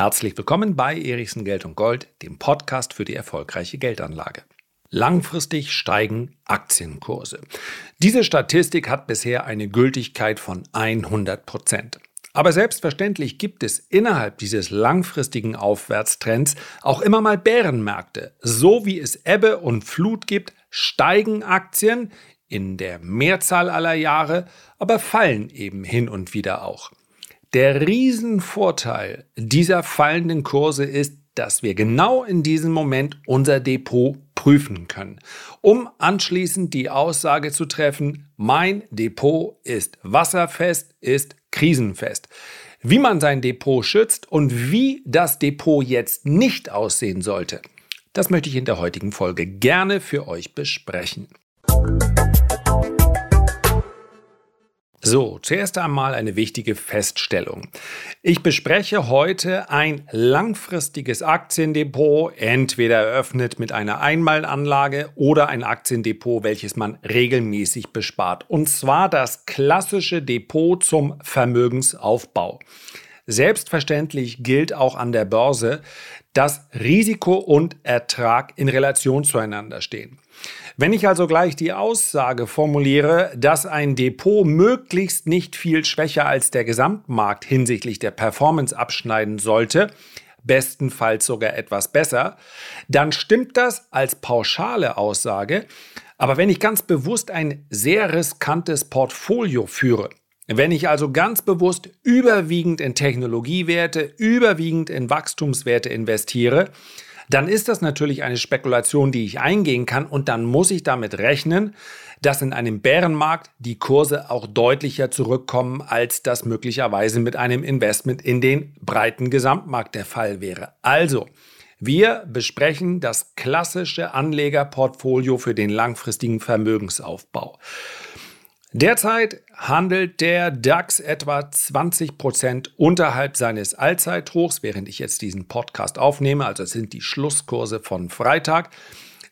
Herzlich willkommen bei Erichsen Geld und Gold, dem Podcast für die erfolgreiche Geldanlage. Langfristig steigen Aktienkurse. Diese Statistik hat bisher eine Gültigkeit von 100 Prozent. Aber selbstverständlich gibt es innerhalb dieses langfristigen Aufwärtstrends auch immer mal Bärenmärkte. So wie es Ebbe und Flut gibt, steigen Aktien in der Mehrzahl aller Jahre, aber fallen eben hin und wieder auch. Der Riesenvorteil dieser fallenden Kurse ist, dass wir genau in diesem Moment unser Depot prüfen können, um anschließend die Aussage zu treffen, mein Depot ist wasserfest, ist krisenfest. Wie man sein Depot schützt und wie das Depot jetzt nicht aussehen sollte, das möchte ich in der heutigen Folge gerne für euch besprechen. So, zuerst einmal eine wichtige Feststellung. Ich bespreche heute ein langfristiges Aktiendepot, entweder eröffnet mit einer Einmalanlage oder ein Aktiendepot, welches man regelmäßig bespart. Und zwar das klassische Depot zum Vermögensaufbau. Selbstverständlich gilt auch an der Börse, dass Risiko und Ertrag in Relation zueinander stehen. Wenn ich also gleich die Aussage formuliere, dass ein Depot möglichst nicht viel schwächer als der Gesamtmarkt hinsichtlich der Performance abschneiden sollte, bestenfalls sogar etwas besser, dann stimmt das als pauschale Aussage. Aber wenn ich ganz bewusst ein sehr riskantes Portfolio führe, wenn ich also ganz bewusst überwiegend in Technologiewerte, überwiegend in Wachstumswerte investiere, dann ist das natürlich eine Spekulation, die ich eingehen kann und dann muss ich damit rechnen, dass in einem Bärenmarkt die Kurse auch deutlicher zurückkommen, als das möglicherweise mit einem Investment in den breiten Gesamtmarkt der Fall wäre. Also, wir besprechen das klassische Anlegerportfolio für den langfristigen Vermögensaufbau. Derzeit handelt der DAX etwa 20 Prozent unterhalb seines Allzeithochs, während ich jetzt diesen Podcast aufnehme, also es sind die Schlusskurse von Freitag.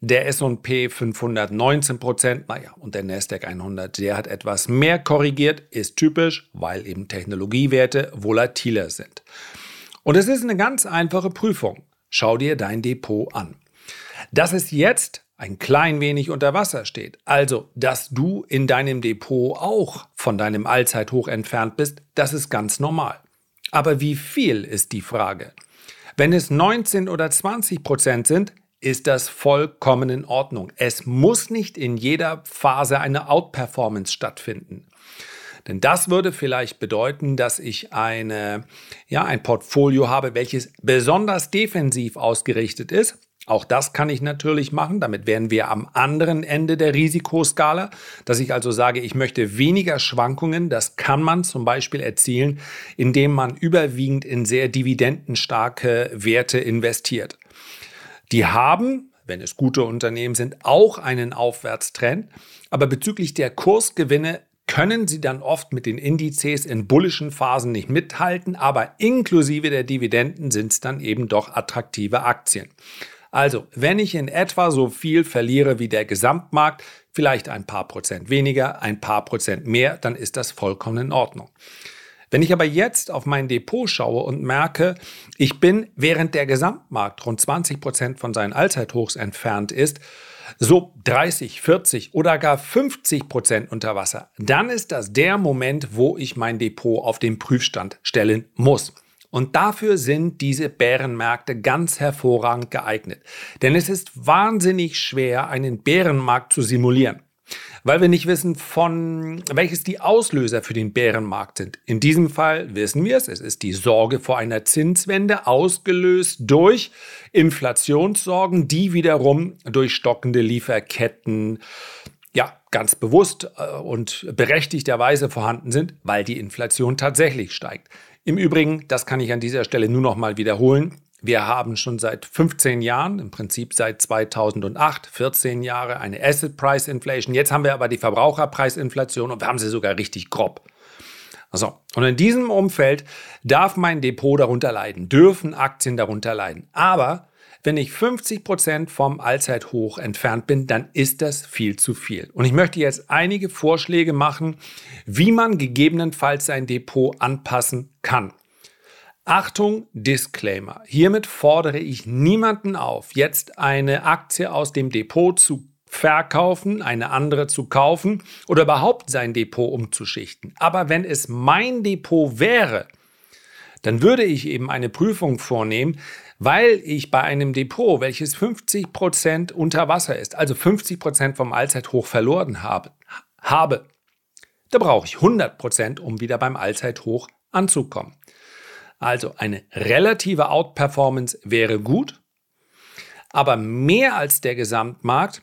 Der S&P 500 19 Prozent, naja, und der Nasdaq 100, der hat etwas mehr korrigiert, ist typisch, weil eben Technologiewerte volatiler sind. Und es ist eine ganz einfache Prüfung. Schau dir dein Depot an. Das ist jetzt ein klein wenig unter Wasser steht, also dass du in deinem Depot auch von deinem Allzeithoch entfernt bist, das ist ganz normal. Aber wie viel ist die Frage? Wenn es 19 oder 20 Prozent sind, ist das vollkommen in Ordnung. Es muss nicht in jeder Phase eine Outperformance stattfinden. Denn das würde vielleicht bedeuten, dass ich eine, ja, ein Portfolio habe, welches besonders defensiv ausgerichtet ist auch das kann ich natürlich machen. Damit wären wir am anderen Ende der Risikoskala, dass ich also sage, ich möchte weniger Schwankungen. Das kann man zum Beispiel erzielen, indem man überwiegend in sehr dividendenstarke Werte investiert. Die haben, wenn es gute Unternehmen sind, auch einen Aufwärtstrend. Aber bezüglich der Kursgewinne können sie dann oft mit den Indizes in bullischen Phasen nicht mithalten, aber inklusive der Dividenden sind es dann eben doch attraktive Aktien. Also, wenn ich in etwa so viel verliere wie der Gesamtmarkt, vielleicht ein paar Prozent weniger, ein paar Prozent mehr, dann ist das vollkommen in Ordnung. Wenn ich aber jetzt auf mein Depot schaue und merke, ich bin, während der Gesamtmarkt rund 20 Prozent von seinen Allzeithochs entfernt ist, so 30, 40 oder gar 50 Prozent unter Wasser, dann ist das der Moment, wo ich mein Depot auf den Prüfstand stellen muss. Und dafür sind diese Bärenmärkte ganz hervorragend geeignet. Denn es ist wahnsinnig schwer, einen Bärenmarkt zu simulieren. Weil wir nicht wissen, von welches die Auslöser für den Bärenmarkt sind. In diesem Fall wissen wir es. Es ist die Sorge vor einer Zinswende, ausgelöst durch Inflationssorgen, die wiederum durch stockende Lieferketten ja, ganz bewusst äh, und berechtigterweise vorhanden sind, weil die Inflation tatsächlich steigt. Im Übrigen, das kann ich an dieser Stelle nur noch mal wiederholen. Wir haben schon seit 15 Jahren, im Prinzip seit 2008, 14 Jahre, eine Asset Price Inflation. Jetzt haben wir aber die Verbraucherpreisinflation und wir haben sie sogar richtig grob. Also, und in diesem Umfeld darf mein Depot darunter leiden, dürfen Aktien darunter leiden. Aber wenn ich 50 Prozent vom Allzeithoch entfernt bin, dann ist das viel zu viel. Und ich möchte jetzt einige Vorschläge machen, wie man gegebenenfalls sein Depot anpassen kann. Achtung, Disclaimer. Hiermit fordere ich niemanden auf, jetzt eine Aktie aus dem Depot zu verkaufen, eine andere zu kaufen oder überhaupt sein Depot umzuschichten. Aber wenn es mein Depot wäre, dann würde ich eben eine Prüfung vornehmen, weil ich bei einem Depot, welches 50 Prozent unter Wasser ist, also 50 Prozent vom Allzeithoch verloren habe, habe, da brauche ich 100%, Prozent, um wieder beim Allzeithoch anzukommen. Also eine relative Outperformance wäre gut, aber mehr als der Gesamtmarkt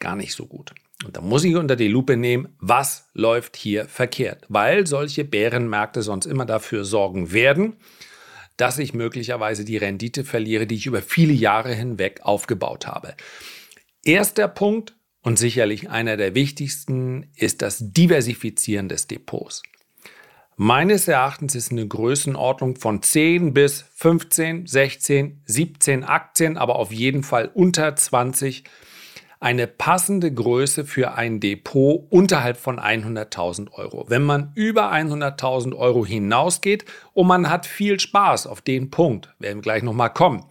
gar nicht so gut. Und da muss ich unter die Lupe nehmen, was läuft hier verkehrt, weil solche Bärenmärkte sonst immer dafür sorgen werden, dass ich möglicherweise die Rendite verliere, die ich über viele Jahre hinweg aufgebaut habe. Erster Punkt und sicherlich einer der wichtigsten ist das Diversifizieren des Depots. Meines Erachtens ist eine Größenordnung von 10 bis 15, 16, 17 Aktien, aber auf jeden Fall unter 20 eine passende Größe für ein Depot unterhalb von 100.000 Euro. Wenn man über 100.000 Euro hinausgeht und man hat viel Spaß auf den Punkt, werden wir gleich nochmal kommen,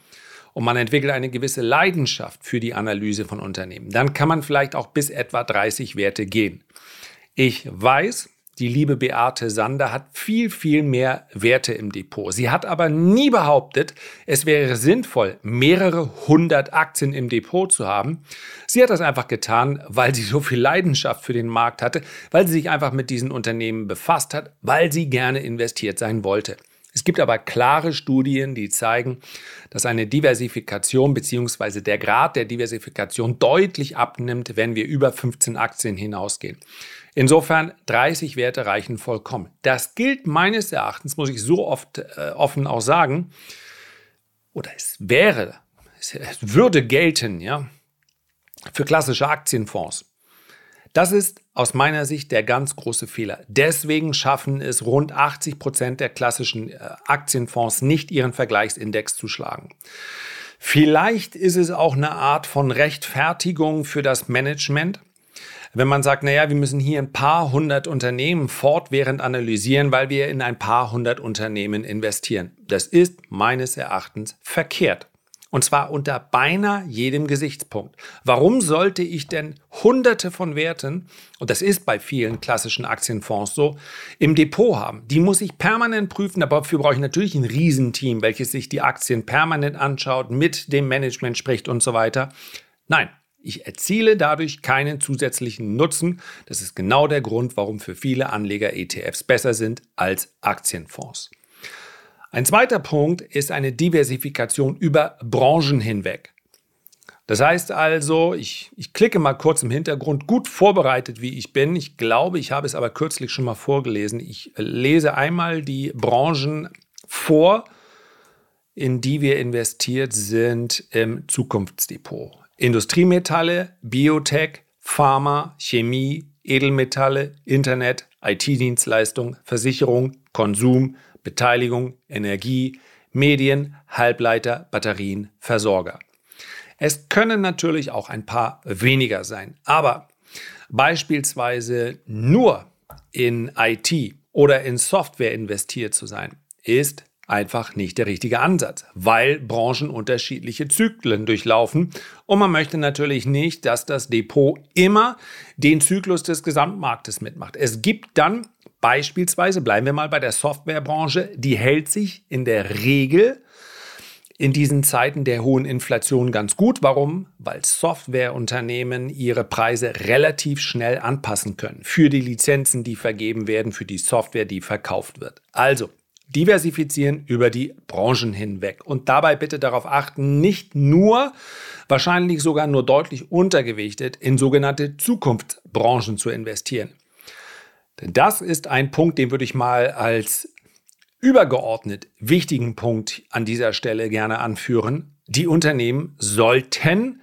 und man entwickelt eine gewisse Leidenschaft für die Analyse von Unternehmen, dann kann man vielleicht auch bis etwa 30 Werte gehen. Ich weiß, die liebe Beate Sander hat viel, viel mehr Werte im Depot. Sie hat aber nie behauptet, es wäre sinnvoll, mehrere hundert Aktien im Depot zu haben. Sie hat das einfach getan, weil sie so viel Leidenschaft für den Markt hatte, weil sie sich einfach mit diesen Unternehmen befasst hat, weil sie gerne investiert sein wollte. Es gibt aber klare Studien, die zeigen, dass eine Diversifikation bzw. der Grad der Diversifikation deutlich abnimmt, wenn wir über 15 Aktien hinausgehen. Insofern 30 Werte reichen vollkommen. Das gilt meines Erachtens, muss ich so oft äh, offen auch sagen, oder es wäre, es würde gelten, ja, für klassische Aktienfonds. Das ist aus meiner Sicht der ganz große Fehler. Deswegen schaffen es rund 80 Prozent der klassischen äh, Aktienfonds nicht, ihren Vergleichsindex zu schlagen. Vielleicht ist es auch eine Art von Rechtfertigung für das Management, wenn man sagt, naja, wir müssen hier ein paar hundert Unternehmen fortwährend analysieren, weil wir in ein paar hundert Unternehmen investieren. Das ist meines Erachtens verkehrt. Und zwar unter beinahe jedem Gesichtspunkt. Warum sollte ich denn hunderte von Werten, und das ist bei vielen klassischen Aktienfonds so, im Depot haben? Die muss ich permanent prüfen, aber dafür brauche ich natürlich ein Riesenteam, welches sich die Aktien permanent anschaut, mit dem Management spricht und so weiter. Nein, ich erziele dadurch keinen zusätzlichen Nutzen. Das ist genau der Grund, warum für viele Anleger ETFs besser sind als Aktienfonds. Ein zweiter Punkt ist eine Diversifikation über Branchen hinweg. Das heißt also, ich, ich klicke mal kurz im Hintergrund, gut vorbereitet wie ich bin. Ich glaube, ich habe es aber kürzlich schon mal vorgelesen. Ich lese einmal die Branchen vor, in die wir investiert sind im Zukunftsdepot. Industriemetalle, Biotech, Pharma, Chemie, Edelmetalle, Internet, IT-Dienstleistung, Versicherung, Konsum, Beteiligung, Energie, Medien, Halbleiter, Batterien, Versorger. Es können natürlich auch ein paar weniger sein, aber beispielsweise nur in IT oder in Software investiert zu sein, ist einfach nicht der richtige Ansatz, weil Branchen unterschiedliche Zyklen durchlaufen und man möchte natürlich nicht, dass das Depot immer den Zyklus des Gesamtmarktes mitmacht. Es gibt dann beispielsweise, bleiben wir mal bei der Softwarebranche, die hält sich in der Regel in diesen Zeiten der hohen Inflation ganz gut. Warum? Weil Softwareunternehmen ihre Preise relativ schnell anpassen können für die Lizenzen, die vergeben werden, für die Software, die verkauft wird. Also, diversifizieren über die Branchen hinweg. Und dabei bitte darauf achten, nicht nur, wahrscheinlich sogar nur deutlich untergewichtet, in sogenannte Zukunftsbranchen zu investieren. Denn das ist ein Punkt, den würde ich mal als übergeordnet wichtigen Punkt an dieser Stelle gerne anführen. Die Unternehmen sollten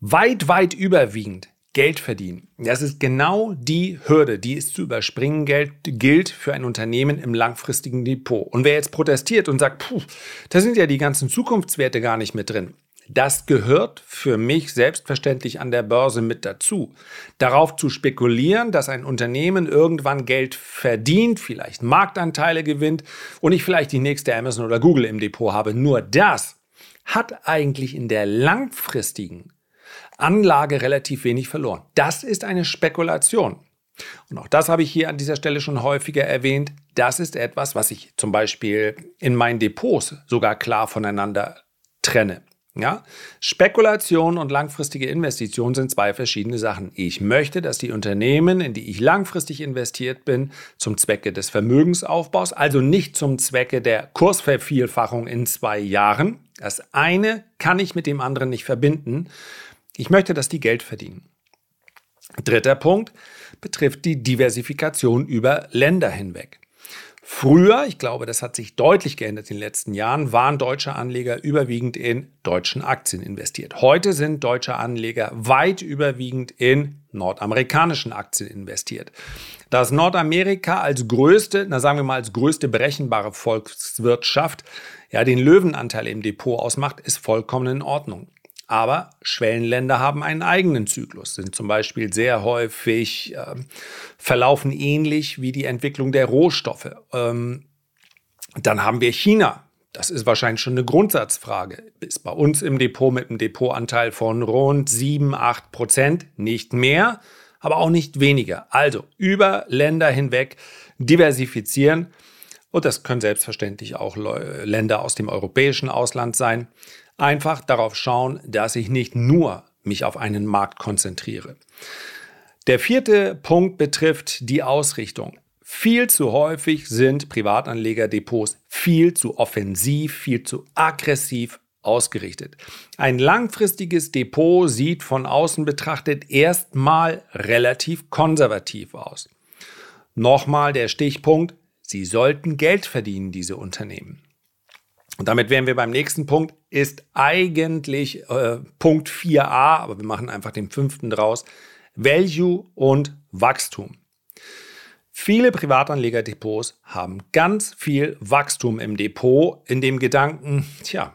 weit, weit überwiegend Geld verdienen. Das ist genau die Hürde, die es zu überspringen gilt für ein Unternehmen im langfristigen Depot. Und wer jetzt protestiert und sagt, puh, da sind ja die ganzen Zukunftswerte gar nicht mit drin, Das gehört für mich selbstverständlich an der Börse mit dazu. Darauf zu spekulieren, dass ein Unternehmen irgendwann Geld verdient, vielleicht Marktanteile gewinnt und ich vielleicht die nächste Amazon oder Google im Depot habe, nur das hat eigentlich in der langfristigen Anlage relativ wenig verloren. Das ist eine Spekulation. Und auch das habe ich hier an dieser Stelle schon häufiger erwähnt. Das ist etwas, was ich zum Beispiel in meinen Depots sogar klar voneinander trenne. Ja? Spekulation und langfristige Investition sind zwei verschiedene Sachen. Ich möchte, dass die Unternehmen, in die ich langfristig investiert bin, zum Zwecke des Vermögensaufbaus, also nicht zum Zwecke der Kursvervielfachung in zwei Jahren. Das eine kann ich mit dem anderen nicht verbinden. Ich möchte, dass die Geld verdienen. Dritter Punkt betrifft die Diversifikation über Länder hinweg. Früher, ich glaube, das hat sich deutlich geändert in den letzten Jahren, waren deutsche Anleger überwiegend in deutschen Aktien investiert. Heute sind deutsche Anleger weit überwiegend in nordamerikanischen Aktien investiert. Dass Nordamerika als größte, na sagen wir mal als größte berechenbare Volkswirtschaft, ja den Löwenanteil im Depot ausmacht, ist vollkommen in Ordnung. Aber Schwellenländer haben einen eigenen Zyklus, sind zum Beispiel sehr häufig, äh, verlaufen ähnlich wie die Entwicklung der Rohstoffe. Ähm, dann haben wir China. Das ist wahrscheinlich schon eine Grundsatzfrage. Ist bei uns im Depot mit einem Depotanteil von rund 7, 8 Prozent, nicht mehr, aber auch nicht weniger. Also über Länder hinweg diversifizieren. Und das können selbstverständlich auch Länder aus dem europäischen Ausland sein einfach darauf schauen, dass ich nicht nur mich auf einen Markt konzentriere. Der vierte Punkt betrifft die Ausrichtung. Viel zu häufig sind Privatanlegerdepots viel zu offensiv, viel zu aggressiv ausgerichtet. Ein langfristiges Depot sieht von außen betrachtet erstmal relativ konservativ aus. Nochmal der Stichpunkt, Sie sollten Geld verdienen, diese Unternehmen. Und damit wären wir beim nächsten Punkt, ist eigentlich äh, Punkt 4a, aber wir machen einfach den fünften draus, Value und Wachstum. Viele Privatanlegerdepots haben ganz viel Wachstum im Depot, in dem Gedanken, tja,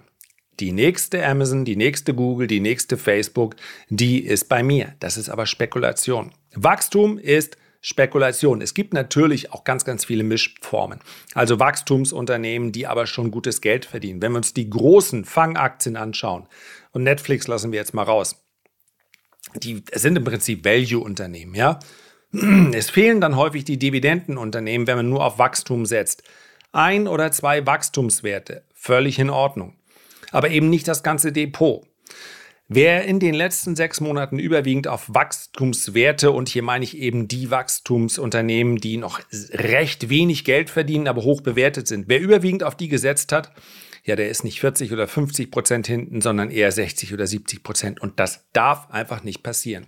die nächste Amazon, die nächste Google, die nächste Facebook, die ist bei mir. Das ist aber Spekulation. Wachstum ist Spekulation. Es gibt natürlich auch ganz, ganz viele Mischformen. Also Wachstumsunternehmen, die aber schon gutes Geld verdienen. Wenn wir uns die großen Fangaktien anschauen, und Netflix lassen wir jetzt mal raus, die sind im Prinzip Value-Unternehmen, ja. Es fehlen dann häufig die Dividendenunternehmen, wenn man nur auf Wachstum setzt. Ein oder zwei Wachstumswerte, völlig in Ordnung. Aber eben nicht das ganze Depot. Wer in den letzten sechs Monaten überwiegend auf Wachstumswerte und hier meine ich eben die Wachstumsunternehmen, die noch recht wenig Geld verdienen, aber hoch bewertet sind, wer überwiegend auf die gesetzt hat, ja, der ist nicht 40 oder 50 Prozent hinten, sondern eher 60 oder 70 Prozent. Und das darf einfach nicht passieren.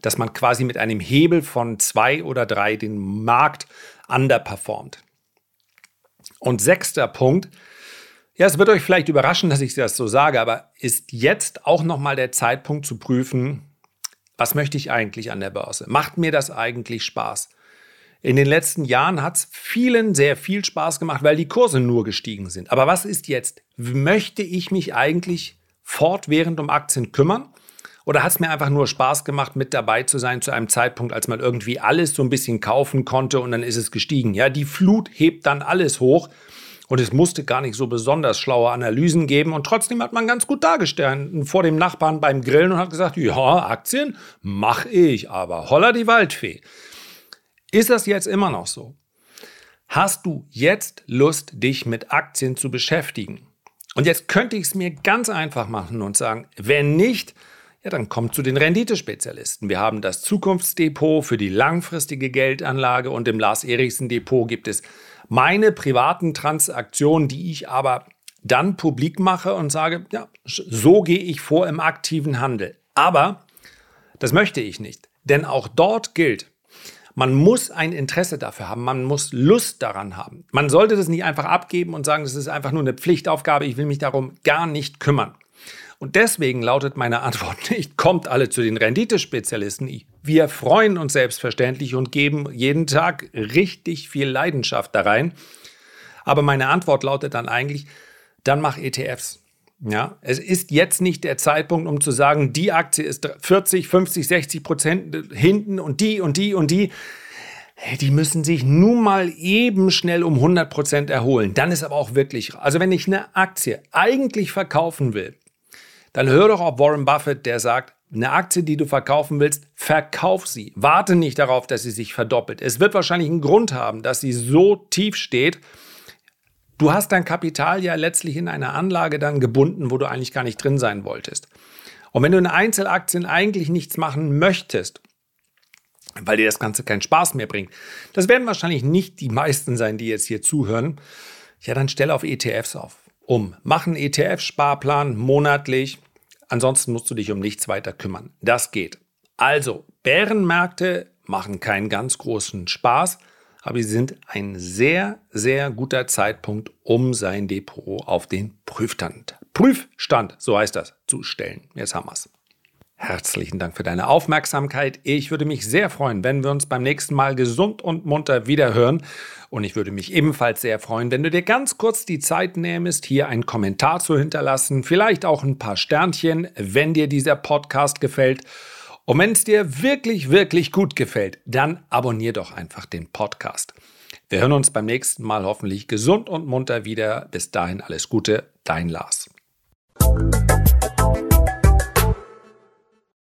Dass man quasi mit einem Hebel von zwei oder drei den Markt underperformt. Und sechster Punkt, ja, es wird euch vielleicht überraschen, dass ich das so sage, aber ist jetzt auch nochmal der Zeitpunkt zu prüfen, was möchte ich eigentlich an der Börse? Macht mir das eigentlich Spaß? In den letzten Jahren hat es vielen sehr viel Spaß gemacht, weil die Kurse nur gestiegen sind. Aber was ist jetzt? Möchte ich mich eigentlich fortwährend um Aktien kümmern? Oder hat es mir einfach nur Spaß gemacht, mit dabei zu sein zu einem Zeitpunkt, als man irgendwie alles so ein bisschen kaufen konnte und dann ist es gestiegen? Ja, die Flut hebt dann alles hoch und es musste gar nicht so besonders schlaue Analysen geben. Und trotzdem hat man ganz gut dargestellt vor dem Nachbarn beim Grillen und hat gesagt, ja, Aktien mache ich, aber holla die Waldfee. Ist das jetzt immer noch so? Hast du jetzt Lust, dich mit Aktien zu beschäftigen? Und jetzt könnte ich es mir ganz einfach machen und sagen, wenn nicht, ja, dann kommt zu den Renditespezialisten. Wir haben das Zukunftsdepot für die langfristige Geldanlage und im Lars Erichsen Depot gibt es meine privaten Transaktionen, die ich aber dann publik mache und sage, ja, so gehe ich vor im aktiven Handel. Aber das möchte ich nicht, denn auch dort gilt, man muss ein Interesse dafür haben, man muss Lust daran haben. Man sollte das nicht einfach abgeben und sagen, das ist einfach nur eine Pflichtaufgabe, ich will mich darum gar nicht kümmern. Und deswegen lautet meine Antwort nicht, kommt alle zu den Renditespezialisten. Wir freuen uns selbstverständlich und geben jeden Tag richtig viel Leidenschaft da rein. Aber meine Antwort lautet dann eigentlich, dann mach ETFs. Ja, es ist jetzt nicht der Zeitpunkt, um zu sagen, die Aktie ist 40, 50, 60 Prozent hinten und die und die und die. Die müssen sich nun mal eben schnell um 100 Prozent erholen. Dann ist aber auch wirklich, also wenn ich eine Aktie eigentlich verkaufen will, dann hör doch auf Warren Buffett, der sagt, eine Aktie, die du verkaufen willst, verkauf sie. Warte nicht darauf, dass sie sich verdoppelt. Es wird wahrscheinlich einen Grund haben, dass sie so tief steht, Du hast dein Kapital ja letztlich in einer Anlage dann gebunden, wo du eigentlich gar nicht drin sein wolltest. Und wenn du in Einzelaktien eigentlich nichts machen möchtest, weil dir das Ganze keinen Spaß mehr bringt, das werden wahrscheinlich nicht die meisten sein, die jetzt hier zuhören, ja, dann stell auf ETFs auf. Um. Mach einen ETF-Sparplan monatlich. Ansonsten musst du dich um nichts weiter kümmern. Das geht. Also, Bärenmärkte machen keinen ganz großen Spaß aber sie sind ein sehr, sehr guter Zeitpunkt, um sein Depot auf den Prüfstand, Prüfstand, so heißt das, zu stellen. Jetzt haben wir es. Herzlichen Dank für deine Aufmerksamkeit. Ich würde mich sehr freuen, wenn wir uns beim nächsten Mal gesund und munter wiederhören. Und ich würde mich ebenfalls sehr freuen, wenn du dir ganz kurz die Zeit nähmest, hier einen Kommentar zu hinterlassen, vielleicht auch ein paar Sternchen, wenn dir dieser Podcast gefällt. Und wenn es dir wirklich, wirklich gut gefällt, dann abonnier doch einfach den Podcast. Wir hören uns beim nächsten Mal hoffentlich gesund und munter wieder. Bis dahin alles Gute, dein Lars.